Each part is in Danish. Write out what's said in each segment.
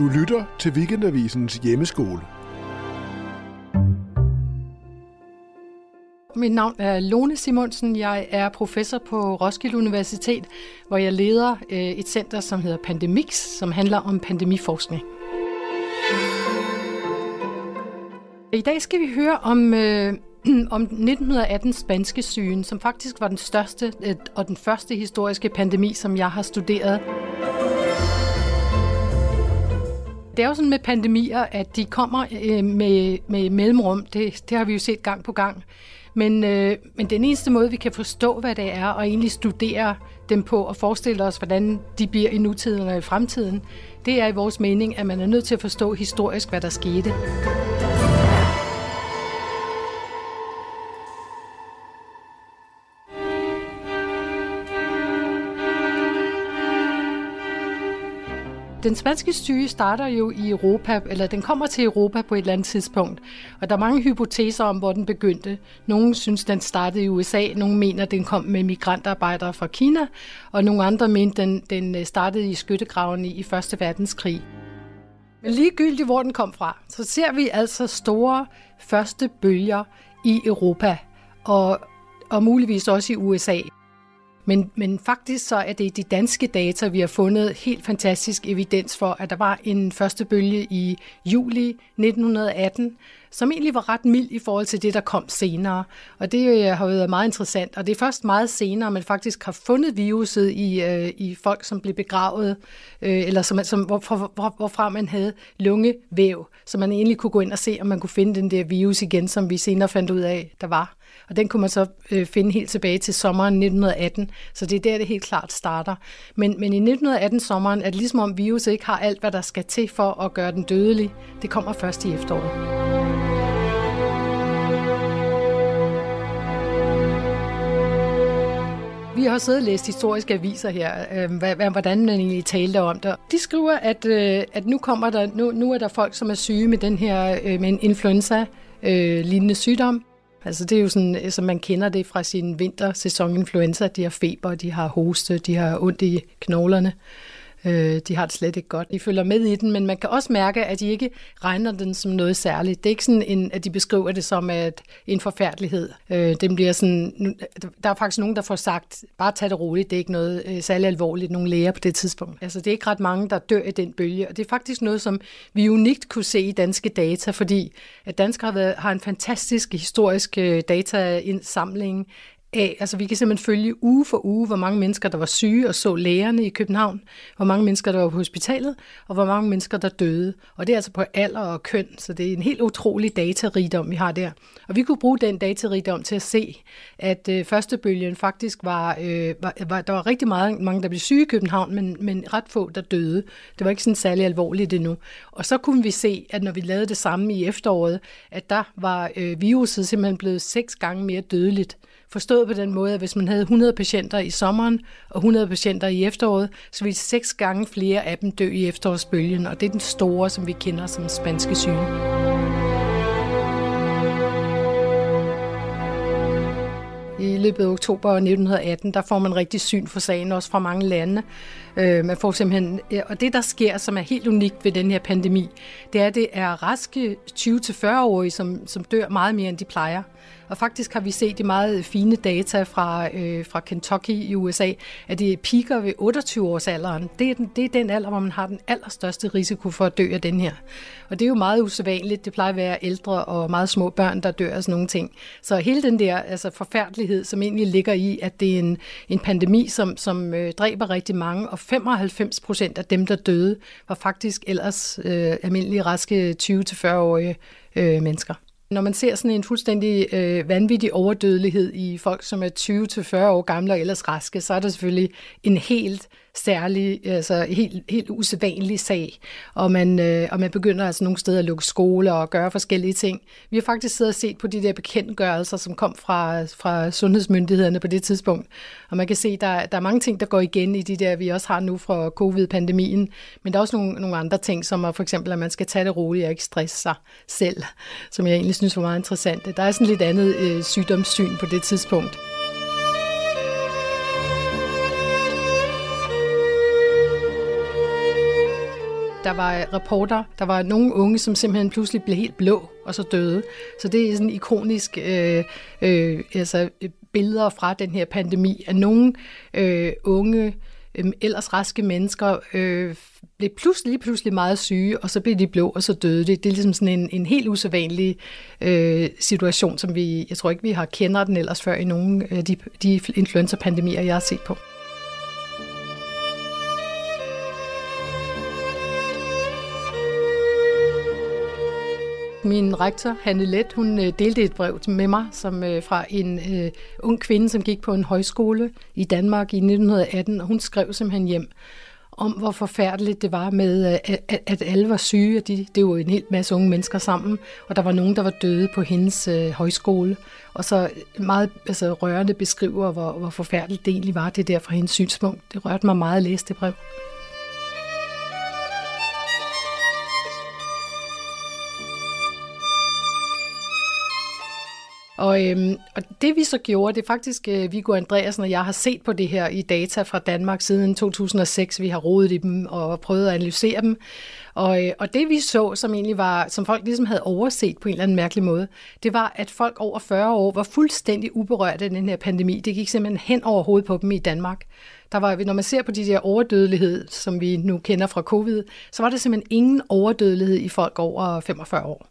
Du lytter til Weekendavisens hjemmeskole. Mit navn er Lone Simonsen. Jeg er professor på Roskilde Universitet, hvor jeg leder øh, et center, som hedder Pandemix, som handler om pandemiforskning. I dag skal vi høre om, øh, om 1918 spanske sygen, som faktisk var den største øh, og den første historiske pandemi, som jeg har studeret. Det er jo sådan med pandemier, at de kommer øh, med, med mellemrum. Det, det har vi jo set gang på gang. Men, øh, men den eneste måde, vi kan forstå, hvad det er, og egentlig studere dem på og forestille os, hvordan de bliver i nutiden og i fremtiden, det er i vores mening, at man er nødt til at forstå historisk, hvad der skete. Den spanske syge starter jo i Europa, eller den kommer til Europa på et eller andet tidspunkt. Og der er mange hypoteser om, hvor den begyndte. Nogle synes, den startede i USA, nogle mener, den kom med migrantarbejdere fra Kina, og nogle andre mener, den, den øh, startede i skyttegravene i Første Verdenskrig. Men ligegyldigt, hvor den kom fra, så ser vi altså store første bølger i Europa, og, og muligvis også i USA. Men, men faktisk så er det de danske data, vi har fundet helt fantastisk evidens for, at der var en første bølge i juli 1918, som egentlig var ret mild i forhold til det, der kom senere. Og det øh, har været meget interessant. Og det er først meget senere, man faktisk har fundet viruset i, øh, i folk, som blev begravet, øh, eller som, som, hvor, hvor, hvorfra man havde lungevæv, så man egentlig kunne gå ind og se, om man kunne finde den der virus igen, som vi senere fandt ud af, der var. Og den kunne man så øh, finde helt tilbage til sommeren 1918, så det er der, det helt klart starter. Men, men i 1918-sommeren er det ligesom om viruset ikke har alt, hvad der skal til for at gøre den dødelig. Det kommer først i efteråret. Vi har siddet og læst historiske aviser her, øh, hvordan man egentlig talte om det. De skriver, at, øh, at nu, kommer der, nu, nu er der folk, som er syge med den her øh, med en influenza-lignende øh, sygdom. Altså det er jo sådan, øh, som man kender det fra sin vintersæsoninfluenza. De har feber, de har hoste, de har ondt i knoglerne. Øh, de har det slet ikke godt. De følger med i den, men man kan også mærke, at de ikke regner den som noget særligt. Det er ikke sådan, en, at de beskriver det som at en forfærdelighed. Øh, den bliver sådan, der er faktisk nogen, der får sagt, bare tag det roligt, det er ikke noget øh, særlig alvorligt, nogle læger på det tidspunkt. Altså det er ikke ret mange, der dør i den bølge, og det er faktisk noget, som vi unikt kunne se i danske data, fordi at danskere har, været, har en fantastisk historisk øh, dataindsamling af, altså vi kan simpelthen følge uge for uge, hvor mange mennesker, der var syge og så lægerne i København, hvor mange mennesker, der var på hospitalet, og hvor mange mennesker, der døde. Og det er altså på alder og køn, så det er en helt utrolig datarigdom, vi har der. Og vi kunne bruge den datarigdom til at se, at øh, første bølgen faktisk var, øh, var, var, der var rigtig meget, mange, der blev syge i København, men, men ret få, der døde. Det var ikke sådan særlig alvorligt endnu. Og så kunne vi se, at når vi lavede det samme i efteråret, at der var øh, viruset simpelthen blevet seks gange mere dødeligt Forstået på den måde, at hvis man havde 100 patienter i sommeren og 100 patienter i efteråret, så ville seks gange flere af dem dø i efterårsbølgen, og det er den store, som vi kender som spanske syge. i løbet af oktober 1918, der får man rigtig syn for sagen, også fra mange lande. Øh, man får simpelthen, og det der sker, som er helt unikt ved den her pandemi, det er, at det er raske 20-40-årige, som, som dør meget mere, end de plejer. Og faktisk har vi set de meget fine data fra, øh, fra Kentucky i USA, at det piker ved 28 alderen. Det er, den, det er den alder, hvor man har den allerstørste risiko for at dø af den her. Og det er jo meget usædvanligt. Det plejer at være ældre og meget små børn, der dør af sådan nogle ting. Så hele den der altså forfærdelighed, som egentlig ligger i, at det er en, en pandemi, som, som øh, dræber rigtig mange, og 95 procent af dem, der døde, var faktisk ellers øh, almindelige raske 20-40-årige øh, mennesker. Når man ser sådan en fuldstændig øh, vanvittig overdødelighed i folk, som er 20-40 år gamle og ellers raske, så er der selvfølgelig en helt særlig, altså helt, helt usædvanlig sag, og man, øh, og man begynder altså nogle steder at lukke skoler og gøre forskellige ting. Vi har faktisk siddet og set på de der bekendtgørelser, som kom fra, fra sundhedsmyndighederne på det tidspunkt, og man kan se, der, der er mange ting, der går igen i de der, vi også har nu fra covid-pandemien, men der er også nogle, nogle andre ting, som er for eksempel, at man skal tage det roligt og ikke stresse sig selv, som jeg egentlig synes var meget interessant. Der er sådan lidt andet øh, sygdomssyn på det tidspunkt. Der var reporter, der var nogle unge, som simpelthen pludselig blev helt blå og så døde. Så det er sådan ikonisk øh, øh, altså, øh, billeder fra den her pandemi, at nogle øh, unge, øh, ellers raske mennesker øh, blev pludselig, pludselig meget syge, og så blev de blå, og så døde de. Det er ligesom sådan en, en helt usædvanlig øh, situation, som vi, jeg tror ikke, vi har kender den ellers før i nogle af de, de influenza-pandemier, jeg har set på. Min rektor, Hanne Let, hun øh, delte et brev med mig som øh, fra en øh, ung kvinde, som gik på en højskole i Danmark i 1918, og hun skrev simpelthen hjem om, hvor forfærdeligt det var med, øh, at, at alle var syge. De, det var en hel masse unge mennesker sammen, og der var nogen, der var døde på hendes øh, højskole. Og så meget altså, rørende beskriver, hvor, hvor forfærdeligt det egentlig var, det der fra hendes synspunkt. Det rørte mig meget at læse det brev. Og, øhm, og det vi så gjorde, det er faktisk øh, Viggo Andreasen og jeg har set på det her i data fra Danmark siden 2006. Vi har rodet i dem og prøvet at analysere dem. Og, øh, og det vi så, som egentlig var, som folk ligesom havde overset på en eller anden mærkelig måde, det var, at folk over 40 år var fuldstændig uberørte af den her pandemi. Det gik simpelthen hen over hovedet på dem i Danmark. Der var, når man ser på de der overdødelighed, som vi nu kender fra covid, så var der simpelthen ingen overdødelighed i folk over 45 år.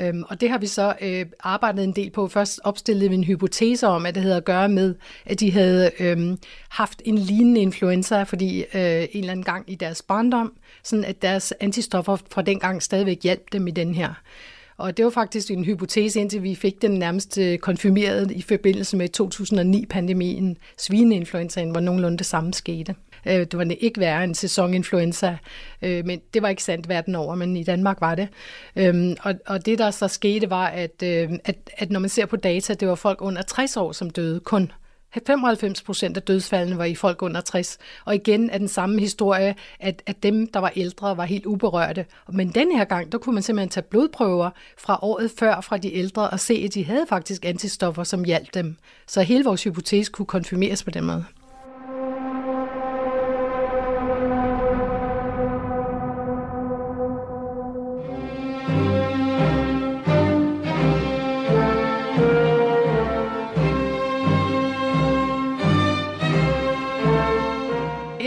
Øhm, og det har vi så øh, arbejdet en del på. Først opstillede vi en hypotese om, at det havde at gøre med, at de havde øh, haft en lignende influenza, fordi øh, en eller anden gang i deres barndom, sådan at deres antistoffer fra dengang stadigvæk hjalp dem i den her. Og det var faktisk en hypotese, indtil vi fik den nærmest øh, konfirmeret i forbindelse med 2009-pandemien, svineinfluenzaen, hvor nogenlunde det samme skete. Øh, det var ikke værre en sæsoninfluenza, øh, men det var ikke sandt verden over, men i Danmark var det. Øhm, og, og det, der så skete, var, at, øh, at, at når man ser på data, det var folk under 60 år, som døde kun. 95 procent af dødsfaldene var i folk under 60. Og igen er den samme historie, at, at dem, der var ældre, var helt uberørte. Men den her gang, der kunne man simpelthen tage blodprøver fra året før fra de ældre og se, at de havde faktisk antistoffer, som hjalp dem. Så hele vores hypotese kunne konfirmeres på den måde.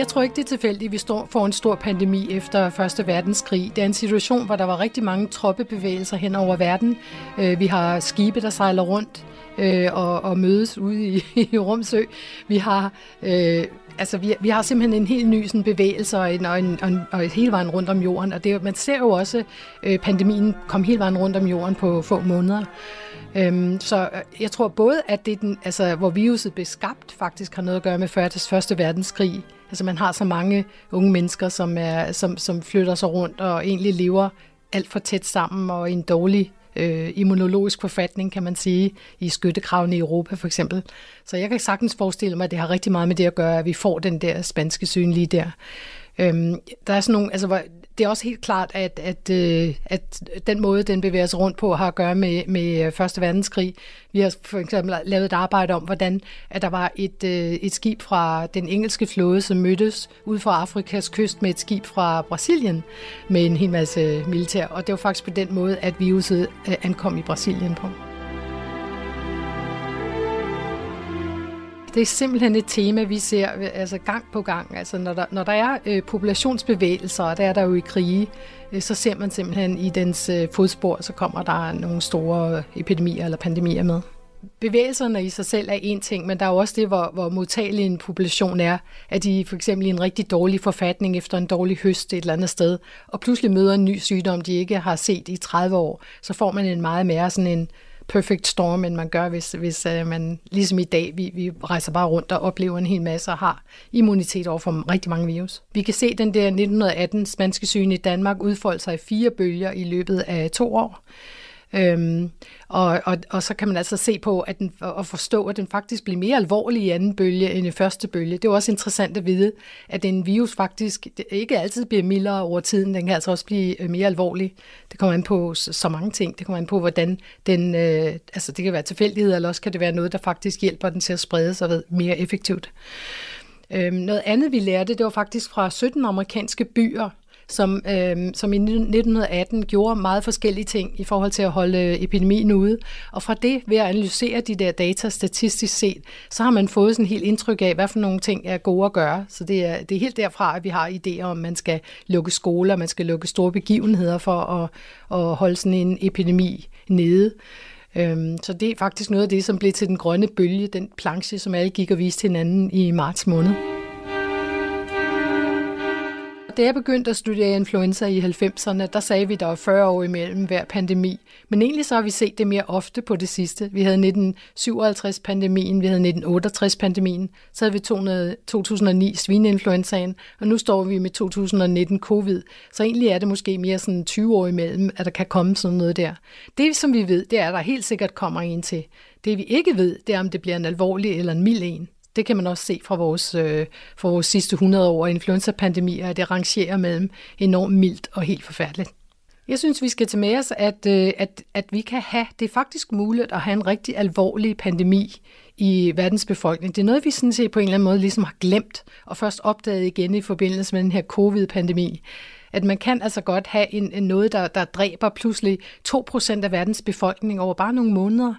Jeg tror ikke, det er tilfældigt, at vi står for en stor pandemi efter 1. verdenskrig. Det er en situation, hvor der var rigtig mange troppebevægelser hen over verden. Øh, vi har skibe, der sejler rundt øh, og, og mødes ude i, i Rumsø. Vi har øh, altså vi, vi har simpelthen en helt ny sådan, bevægelse og, en, og, en, og, en, og hele vejen rundt om jorden. Og det, man ser jo også, øh, pandemien kom hele vejen rundt om jorden på få måneder. Øhm, så øh, jeg tror både, at det den, altså, hvor viruset blev skabt, faktisk har noget at gøre med første verdenskrig. Altså man har så mange unge mennesker, som, er, som, som flytter sig rundt og egentlig lever alt for tæt sammen og i en dårlig øh, immunologisk forfatning, kan man sige, i skyttekravene i Europa for eksempel. Så jeg kan sagtens forestille mig, at det har rigtig meget med det at gøre, at vi får den der spanske syn lige der. Øhm, der er sådan nogle, altså, det er også helt klart, at, at, øh, at den måde, den bevæger sig rundt på, har at gøre med, med øh, Første Verdenskrig. Vi har for eksempel lavet et arbejde om, hvordan at der var et, øh, et skib fra den engelske flåde, som mødtes ud fra Afrikas kyst med et skib fra Brasilien med en hel masse militær. Og det var faktisk på den måde, at viruset ankom i Brasilien på. Det er simpelthen et tema, vi ser altså gang på gang. Altså når der, når der er øh, populationsbevægelser, og der er der jo i krige, øh, så ser man simpelthen i dens øh, fodspor, så kommer der nogle store epidemier eller pandemier med. Bevægelserne i sig selv er en ting, men der er jo også det, hvor, hvor modtagelig en population er, at de for eksempel i en rigtig dårlig forfatning efter en dårlig høst et eller andet sted, og pludselig møder en ny sygdom, de ikke har set i 30 år, så får man en meget mere sådan en perfect storm, end man gør, hvis, hvis uh, man, ligesom i dag, vi, vi rejser bare rundt og oplever en hel masse og har immunitet over for rigtig mange virus. Vi kan se den der 1918 spanske syge i Danmark udfolde sig i fire bølger i løbet af to år. Øhm, og, og, og så kan man altså se på at den, og forstå, at den faktisk bliver mere alvorlig i anden bølge end i første bølge. Det er også interessant at vide, at en virus faktisk ikke altid bliver mildere over tiden. Den kan altså også blive øh, mere alvorlig. Det kommer an på så mange ting. Det kommer an på, hvordan den... Øh, altså det kan være tilfældighed, eller også kan det være noget, der faktisk hjælper den til at sprede sig mere effektivt. Øhm, noget andet, vi lærte, det var faktisk fra 17 amerikanske byer, som, øh, som i 1918 gjorde meget forskellige ting i forhold til at holde øh, epidemien ude. Og fra det, ved at analysere de der data statistisk set, så har man fået sådan helt indtryk af, hvad for nogle ting er gode at gøre. Så det er, det er helt derfra, at vi har idéer om, man skal lukke skoler, man skal lukke store begivenheder for at, at holde sådan en epidemi nede. Øhm, så det er faktisk noget af det, som blev til den grønne bølge, den planche, som alle gik og viste hinanden i marts måned. Da jeg begyndte at studere influenza i 90'erne, der sagde vi, at der var 40 år imellem hver pandemi. Men egentlig så har vi set det mere ofte på det sidste. Vi havde 1957-pandemien, vi havde 1968-pandemien, så havde vi 2009 svineinfluenzaen, og nu står vi med 2019 covid. Så egentlig er det måske mere sådan 20 år imellem, at der kan komme sådan noget der. Det, som vi ved, det er, at der helt sikkert kommer en til. Det, vi ikke ved, det er, om det bliver en alvorlig eller en mild en. Det kan man også se fra vores, øh, fra vores sidste 100 år influenza-pandemier, at det rangerer mellem enormt mildt og helt forfærdeligt. Jeg synes, vi skal tage med os, at, øh, at, at vi kan have, det er faktisk muligt at have en rigtig alvorlig pandemi i verdens befolkning. Det er noget, vi sådan set på en eller anden måde ligesom har glemt, og først opdaget igen i forbindelse med den her covid-pandemi. At man kan altså godt have en, en noget, der, der dræber pludselig 2% af verdens befolkning over bare nogle måneder.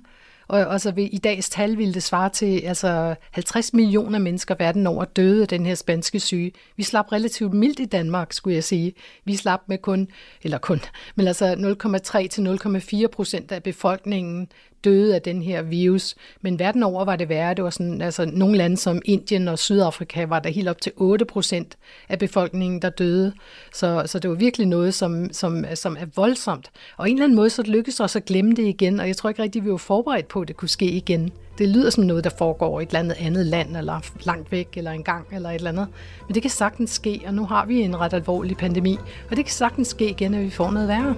Og, og så ved, i dags tal ville det svare til altså 50 millioner mennesker verden over døde af den her spanske syge. Vi slap relativt mildt i Danmark, skulle jeg sige. Vi slap med kun, eller kun, men altså 0,3 til 0,4 procent af befolkningen døde af den her virus. Men verden over var det værre. Det var sådan, altså nogle lande som Indien og Sydafrika var der helt op til 8 procent af befolkningen, der døde. Så, så det var virkelig noget, som, som, som er voldsomt. Og en eller anden måde, så lykkedes det os at glemme det igen, og jeg tror ikke rigtig, vi var forberedt på, at det kunne ske igen. Det lyder som noget, der foregår i et eller andet andet land, eller langt væk, eller en gang, eller et eller andet. Men det kan sagtens ske, og nu har vi en ret alvorlig pandemi, og det kan sagtens ske igen, at vi får noget værre.